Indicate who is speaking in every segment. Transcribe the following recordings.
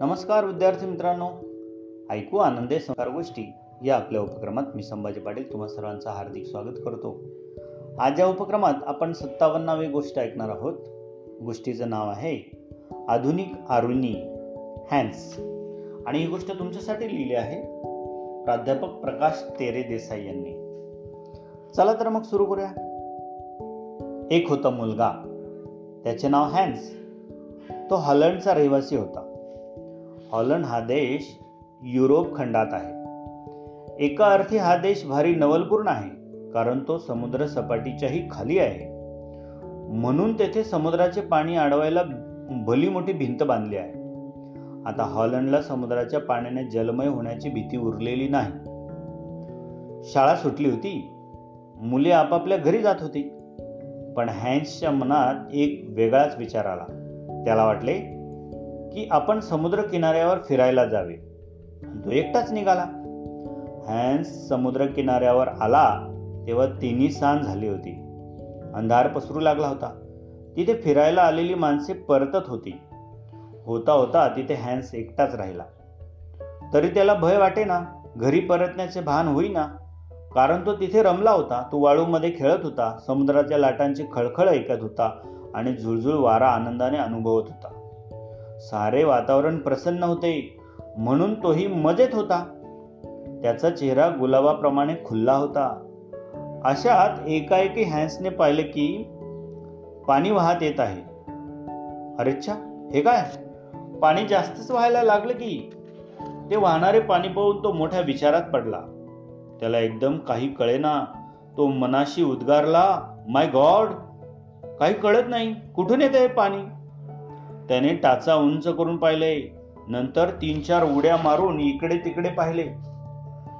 Speaker 1: नमस्कार विद्यार्थी मित्रांनो. ऐकू आनंदे संस्कार गोष्टी या आपल्या उपक्रमात मी संभाजी पाटील तुम्हा सर्वांचं हार्दिक स्वागत करतो. आज या उपक्रमात आपण सत्तावन्नावी गोष्ट ऐकणार आहोत. गोष्टीचं नाव आहे आधुनिक आरुणी हॅन्स. आणि ही गोष्ट तुमच्यासाठी लिहिली आहे प्राध्यापक प्रकाश तेरे देसाई यांनी. चला तर मग सुरू करूया. एक होता मुलगा. त्याचे नाव हॅन्स. तो हॉलंडचा रहिवासी होता. हॉलंड हा देश युरोप खंडात आहे. एका अर्थी हा देश भारी नवलपूर्ण आहे कारण तो समुद्र सपाटीच्याही खाली आहे. म्हणून तेथे समुद्राचे पाणी अडवायला भली मोठी भिंत बांधली आहे. आता हॉलंडला समुद्राच्या पाण्याने जलमय होण्याची भीती उरलेली नाही. शाळा सुटली होती. मुले आपापल्या घरी जात होती. पण हॅन्सच्या मनात एक वेगळाच विचार आला. त्याला वाटले की आपण समुद्र किनाऱ्यावर फिरायला जावे. तो एकटाच निघाला. हॅन्स समुद्र किनाऱ्यावर आला तेव्हा तिन्ही सांज झाली होती. अंधार पसरू लागला होता. तिथे फिरायला आलेली माणसे परतत होती. होता होता तिथे हॅन्स एकटाच राहिला. तरी त्याला भय वाटे ना घरी परतण्याचे भान होईना. कारण तो तिथे रमला होता तो वाळूमध्ये खेळत होता समुद्राच्या लाटांची खळखळ ऐकत होता आणि झुळझुळ वारा आनंदाने अनुभवत होता. सारे वातावरण प्रसन्न होते. म्हणून तोही मजेत होता. त्याचा चेहरा गुलाबाप्रमाणे खुल्ला होता. अशात एकाएकी हॅन्सने पाहिले की पाणी वाहत येत आहे. अरेच्छा हे काय? पाणी जास्तच व्हायला लागलं की? ते वाहणारे पाणी पाहून तो मोठ्या विचारात पडला. त्याला एकदम काही कळेना. तो मनाशी उद्गारला माय गॉड काही कळत नाही. कुठून येते हे पाणी? त्याने टाचा उंच करून पाहिले. नंतर तीन चार उड्या मारून इकडे तिकडे पाहिले.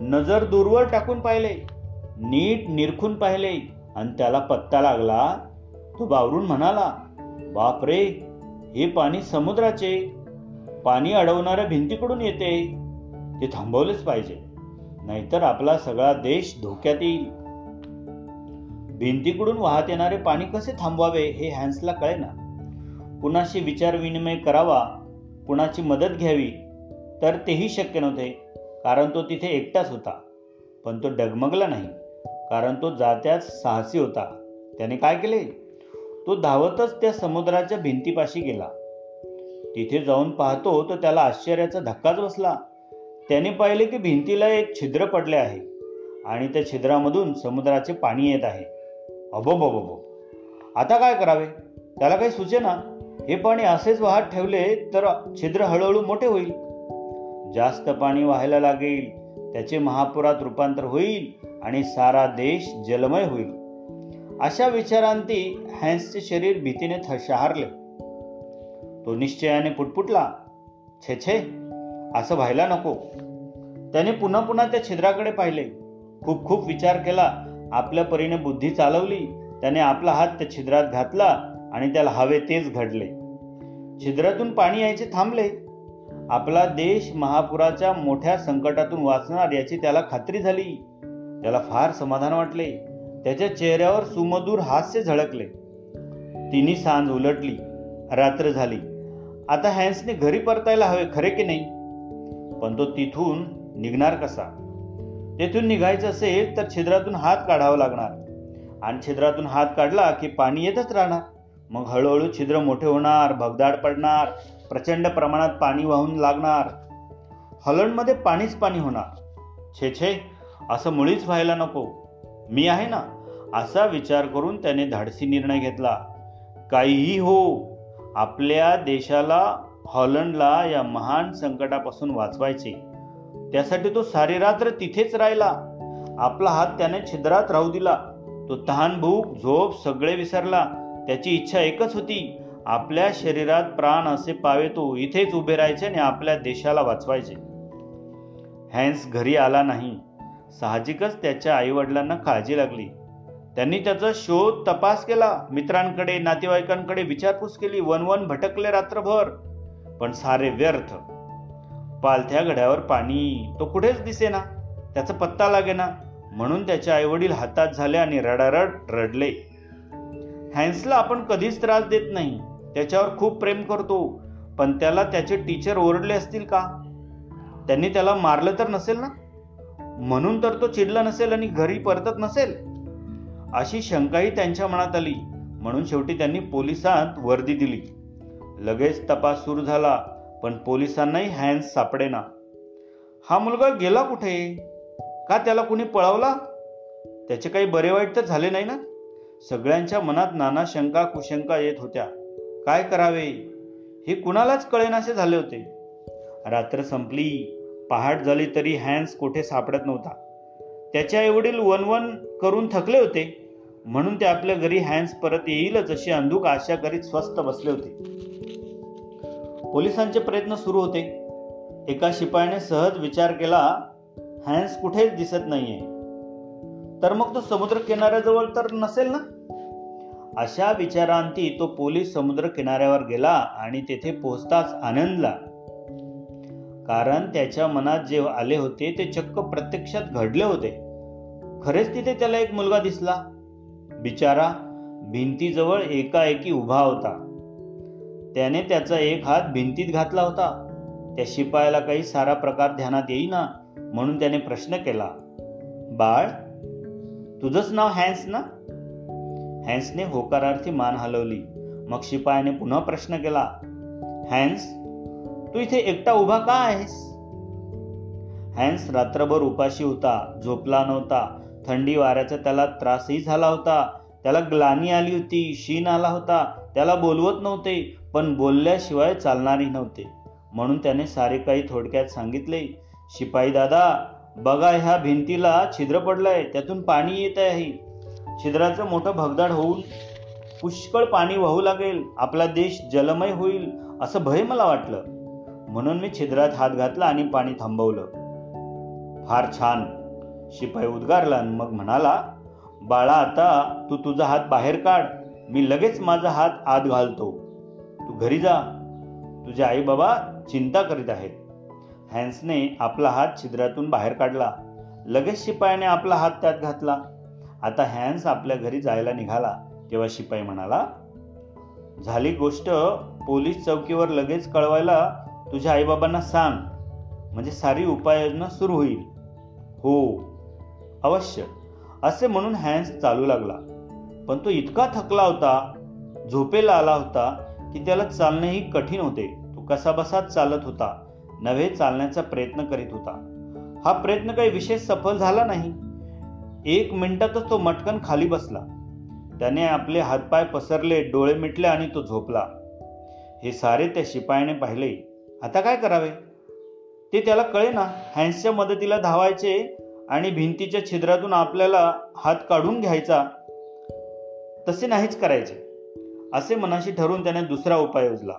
Speaker 1: नजर दूरवर टाकून पाहिले. नीट निरखून पाहिले. आणि त्याला पत्ता लागला. तो बावरून म्हणाला बापरे हे पाणी समुद्राचे. पाणी अडवणाऱ्या भिंतीकडून येते. ते थांबवलेच पाहिजे. नाहीतर आपला सगळा देश धोक्यात येईल. भिंतीकडून वाहत येणारे पाणी कसे थांबवावे हे हॅन्सला कळेना. कुणाशी विचार विनिमय करावा कुणाची मदत घ्यावी तर तेही शक्य नव्हते कारण तो तिथे एकटाच होता. पण तो डगमगला नाही कारण तो जात्याच साहसी होता. त्याने काय केले? तो धावतच त्या समुद्राच्या भिंतीपाशी गेला. तिथे जाऊन पाहतो तर त्याला आश्चर्याचा धक्काच बसला. त्याने पाहिले की भिंतीला एक छिद्र पडले आहे आणि त्या छिद्रामधून समुद्राचे पाणी येत आहे. अबो बबो आता काय करावे? त्याला काही सुचेना? हे पाणी असेच वाहत ठेवले तर छिद्र हळूहळू मोठे होईल. जास्त पाणी व्हायला लागेल. त्याचे महापुरात रूपांतर होईल आणि सारा देश जलमय होईल. अशा विचारांती हॅन्सचे शरीर भीतीने शहारले. तो निश्चयाने पुटपुटला छे छे असं व्हायला नको. त्याने पुन्हा पुन्हा त्या छिद्राकडे पाहिले. खूप खूप विचार केला. आपल्या परीने बुद्धी चालवली. त्याने आपला हात त्या छिद्रात घातला. आणि त्याला हवे तेच घडले. छिद्रातून पाणी यायचे थांबले. आपला देश महापुराच्या मोठ्या संकटातून वाचणार याची त्याला खात्री झाली. त्याला फार समाधान वाटले. त्याच्या चेहऱ्यावर सुमधूर हास्य झळकले. तिन्ही सांज उलटली. रात्र झाली. आता हॅन्सने घरी परतायला हवे खरे की नाही? पण तो तिथून निघणार कसा? तेथून निघायचं असेल तर छिद्रातून हात काढावा लागणार. आणि छिद्रातून हात काढला की पाणी येतच राहणार. मग हळूहळू छिद्र मोठे होणार भगदाड पडणार प्रचंड प्रमाणात पाणी वाहून लागणार. हॉलंडमध्ये पाणीच पाणी होणार. छे छे असं मुळीच व्हायला नको. मी आहे ना असा विचार करून त्याने धाडसी निर्णय घेतला. काहीही हो आपल्या देशाला हॉलंडला या महान संकटापासून वाचवायचे. त्यासाठी तो सारी रात्र तिथेच राहिला. आपला हात त्याने छिद्रात राहू दिला. तो तहान भूक झोप सगळे विसरला. त्याची इच्छा एकच होती आपल्या शरीरात प्राण असे पावे तो इथेच उभे राहायचे आणि आपल्या देशाला वाचवायचे. हॅन्स घरी आला नाही. साहजिकच त्याच्या आईवडिलांना काळजी लागली. त्यांनी त्याचा शोध तपास केला. मित्रांकडे नातेवाईकांकडे विचारपूस केली. वन वन भटकले रात्रभर पण सारे व्यर्थ. पालथ्या घड्यावर पाणी तो कुठेच दिसेना. त्याचा पत्ता लागेना. म्हणून त्याचे आईवडील हातात झाले आणि रडारड रडले. हॅन्सला आपण कधीच त्रास देत नाही. त्याच्यावर खूप प्रेम करतो. पण त्याला त्याचे टीचर ओरडले असतील का? त्यांनी त्याला मारलं तर नसेल ना? म्हणून तर तो चिडला नसेल आणि घरी परतत नसेल? अशी शंकाही त्यांच्या मनात आली. म्हणून शेवटी त्यांनी पोलिसांत वर्दी दिली. लगेच तपास सुरू झाला पण पोलिसांनाही हॅन्स सापडेना. हा मुलगा गेला कुठे? का त्याला कुणी पळवला? त्याचे काही बरे वाईट तर झाले नाही ना? सगळ्यांच्या मनात नाना शंका कुशंका येत होत्या. काय करावे? हे कुणालाच कळेनासे झाले होते. रात्र संपली. पहाट झाली तरी हॅन्स कुठे सापडत नव्हता. त्याच्या एवढील वनवन करून थकले होते. म्हणून ते आपल्या घरी हॅन्स परत येईलच अशी अंधुक आशा करीत स्वस्त बसले होते. पोलिसांचे प्रयत्न सुरू होते. एका शिपायाने सहज विचार केला हॅन्स कुठेच दिसत नाहीये. तर मग तो समुद्र किनाऱ्याजवळ तर नसेल ना? अशा विचारांती तो पोलीस समुद्र किनाऱ्यावर गेला आणि तेथे पोहोचताच आनंदला. कारण त्याच्या मनात जे आले होते ते चक्क प्रत्यक्षात घडले होते. खरेच तिथे त्याला एक मुलगा दिसला. बिचारा भिंतीजवळ एकाएकी उभा होता. त्याने त्याचा एक हात भिंतीत घातला होता. त्या शिपायाला काही सारा प्रकार ध्यानात येईना म्हणून त्याने प्रश्न केला. बाळ तुझंच नाव हॅन्स ना? हॅन्सने होकारार्थी मान हलवली. मग शिपायाने पुन्हा प्रश्न केला हॅन्स तू इथे एकटा उभा का आहेस? हॅन्स रात्रभर उपाशी होता झोपला नव्हता. थंडी वाऱ्याचा त्याला त्रासही झाला होता. त्याला ग्लानी आली होती शीन आला होता. त्याला बोलवत नव्हते पण बोलल्याशिवाय चालणारही नव्हते. म्हणून त्याने सारे काही थोडक्यात सांगितले. शिपाई दादा बघा ह्या भिंतीला छिद्र पडलंय त्यातून पाणी येत आहे. छिद्राचं मोठं भगदाड होऊन पुष्कळ पाणी वाहू लागेल. आपला देश जलमय होईल असं भय मला वाटलं. म्हणून मी छिद्रात हात घातला आणि पाणी थांबवलं. फार छान. शिपाई उद्गारला आणि मग म्हणाला बाळा आता तू तुझा हात बाहेर काढ. मी लगेच माझा हात आत घालतो. तू घरी जा. तुझे आई बाबा चिंता करीत आहेत. हॅन्सने आपला हात छिद्रातून बाहेर काढला. लगेच शिपायाने आपला हात त्यात घातला. आता हॅन्स आपल्या घरी जायला निघाला. तेव्हा शिपाई म्हणाला झाली गोष्ट पोलीस चौकीवर लगेच कळवायला तुझ्या आईबाबांना सांग. म्हणजे सारी उपाययोजना सुरू होईल. हो. अवश्य. असे म्हणून हॅन्स चालू लागला. पण तो इतका थकला होता झोपेला आला होता की त्याला चालणेही कठीण होते. तो कसाबसाच चालत होता. नव्हे चालण्याचा प्रयत्न करीत होता. हा प्रयत्न काही विशेष सफल झाला नाही. एक मिनिटातच तो मटकन खाली बसला. त्याने आपले हातपाय पसरले डोळे मिटले आणि तो झोपला. हे सारे त्या शिपायाने पाहिले. आता काय करावे? ते त्याला कळे ना हॅन्सच्या मदतीला धावायचे आणि भिंतीच्या छिद्रातून आपल्याला हात काढून घ्यायचा. तसे नाहीच करायचे. असे मनाशी ठरवून त्याने दुसरा उपाय योजला.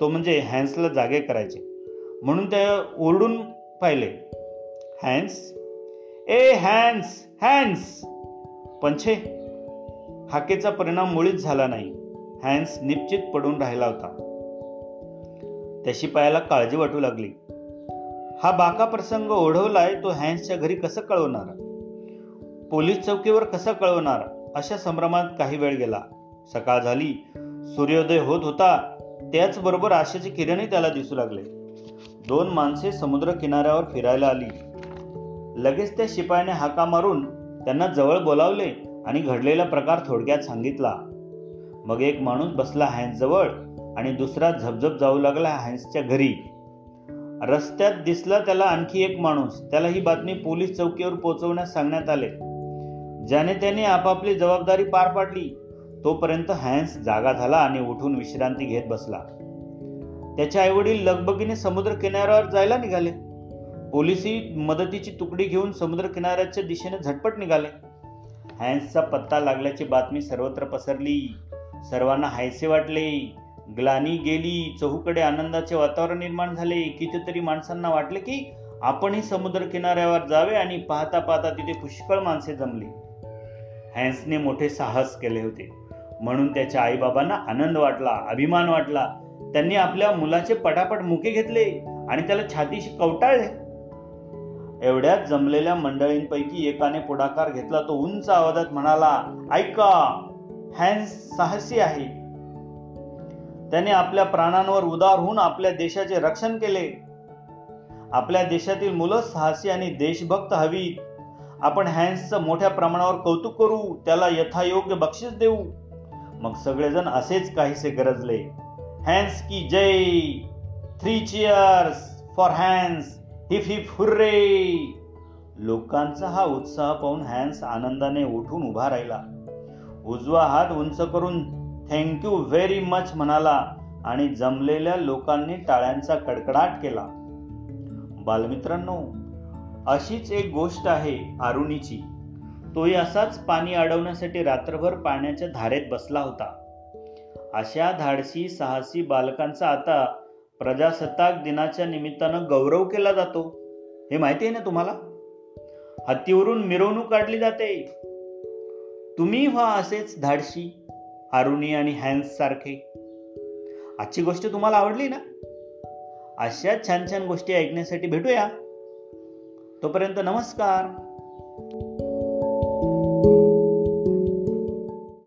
Speaker 1: तो म्हणजे हॅन्सला जागे करायचे. म्हणून त्या ओरडून पाहिले. हॅन्स? ए हॅन्स हॅन्स! पंछे हाकेचा परिणाम मुळीच झाला नाही. हॅन्स निश्चित पडून राहिला होता. त्याशी पायाला काळजी वाटू लागली. हा बाका प्रसंग ओढवलाय तो हॅन्सच्या घरी कसं कळवणार? पोलीस चौकीवर कसं कळवणार? अशा संभ्रमात काही वेळ गेला. सकाळ झाली. सूर्योदय होत होता. त्याचबरोबर आशेचे किरणही त्याला दिसू लागले. दोन माणसे समुद्र किनाऱ्यावर फिरायला आली. लगेच त्या शिपायाने हाका मारून त्यांना जवळ बोलावले आणि घडलेला प्रकार थोडक्यात सांगितला. मग एक माणूस बसला हॅन्सजवळ आणि दुसरा झपझप जाऊ लागला हॅन्सच्या घरी. रस्त्यात दिसला त्याला आणखी एक माणूस. त्याला ही बातमी पोलीस चौकीवर पोहोचवण्यास सांगण्यात आले. ज्याने त्याने आपापली जबाबदारी पार पाडली तोपर्यंत हॅन्स जागा झाला आणि उठून विश्रांती घेत बसला. त्याच्या आईवडील लगबगीने समुद्र किनाऱ्यावर जायला निघाले. पोलिसी मदतीची तुकडी घेऊन समुद्र किनाऱ्याच्या दिशेने झटपट निघाले. हॅन्सचा पत्ता लागल्याची बातमी सर्वत्र पसरली. सर्वांना हायसे वाटले. ग्लानी गेली. चहूकडे आनंदाचे वातावरण निर्माण झाले. कितीतरी माणसांना वाटले की आपणही समुद्र किनाऱ्यावर जावे आणि पाहता पाहता तिथे पुष्कळ माणसे जमली. हॅन्सने मोठे साहस केले होते. म्हणून त्याच्या आईबाबांना आनंद वाटला अभिमान वाटला. त्यांनी आपल्या मुलाचे पटापट मुके घेतले आणि त्याला छातीशी कवटाळले. एवढ्यात जमलेल्या मंडळींपैकी एकाने पुढाकार घेतला. तो उंच आवाजात म्हणाला ऐका हॅन्स साहसी आहे. त्याने आपल्या प्राणांवर उदार होऊन आपल्या देशाचे रक्षण केले. आपल्या देशातील मुलं साहसी आणि देशभक्त हवीत. आपण हॅन्सचं मोठ्या प्रमाणावर कौतुक करू त्याला यथायोग्य बक्षीस देऊ. मग सगळेजण असेच काहीसे गरजले. हॅन्स की जय three cheers for Hans hip hip hurray लोकांचा हा उत्साह पाहून हॅन्स आनंदाने उठून उभा राहिला. उजवा हात उंच करून थँक्यू व्हेरी मच म्हणाला आणि जमलेल्या लोकांनी टाळ्यांचा कडकडाट केला. बालमित्रांनो अशीच एक गोष्ट आहे आरुणीची तोही असाच पाणी अडवण्यासाठी रात्रभर पाण्याच्या धारेत बसला होता. अशा धाडसी साहसी बालकांचा आता प्रजासत्ताक दिनाच्या निमित्तानं गौरव केला जातो. हे माहिती आहे ना तुम्हाला? हत्तीवरून मिरवणूक काढली जाते. तुम्ही व्हा असेच धाडशी आरुणी आणि हॅन्स सारखे. आजची गोष्ट तुम्हाला आवडली ना? अशा छान छान गोष्टी ऐकण्यासाठी भेटूया. तोपर्यंत नमस्कार.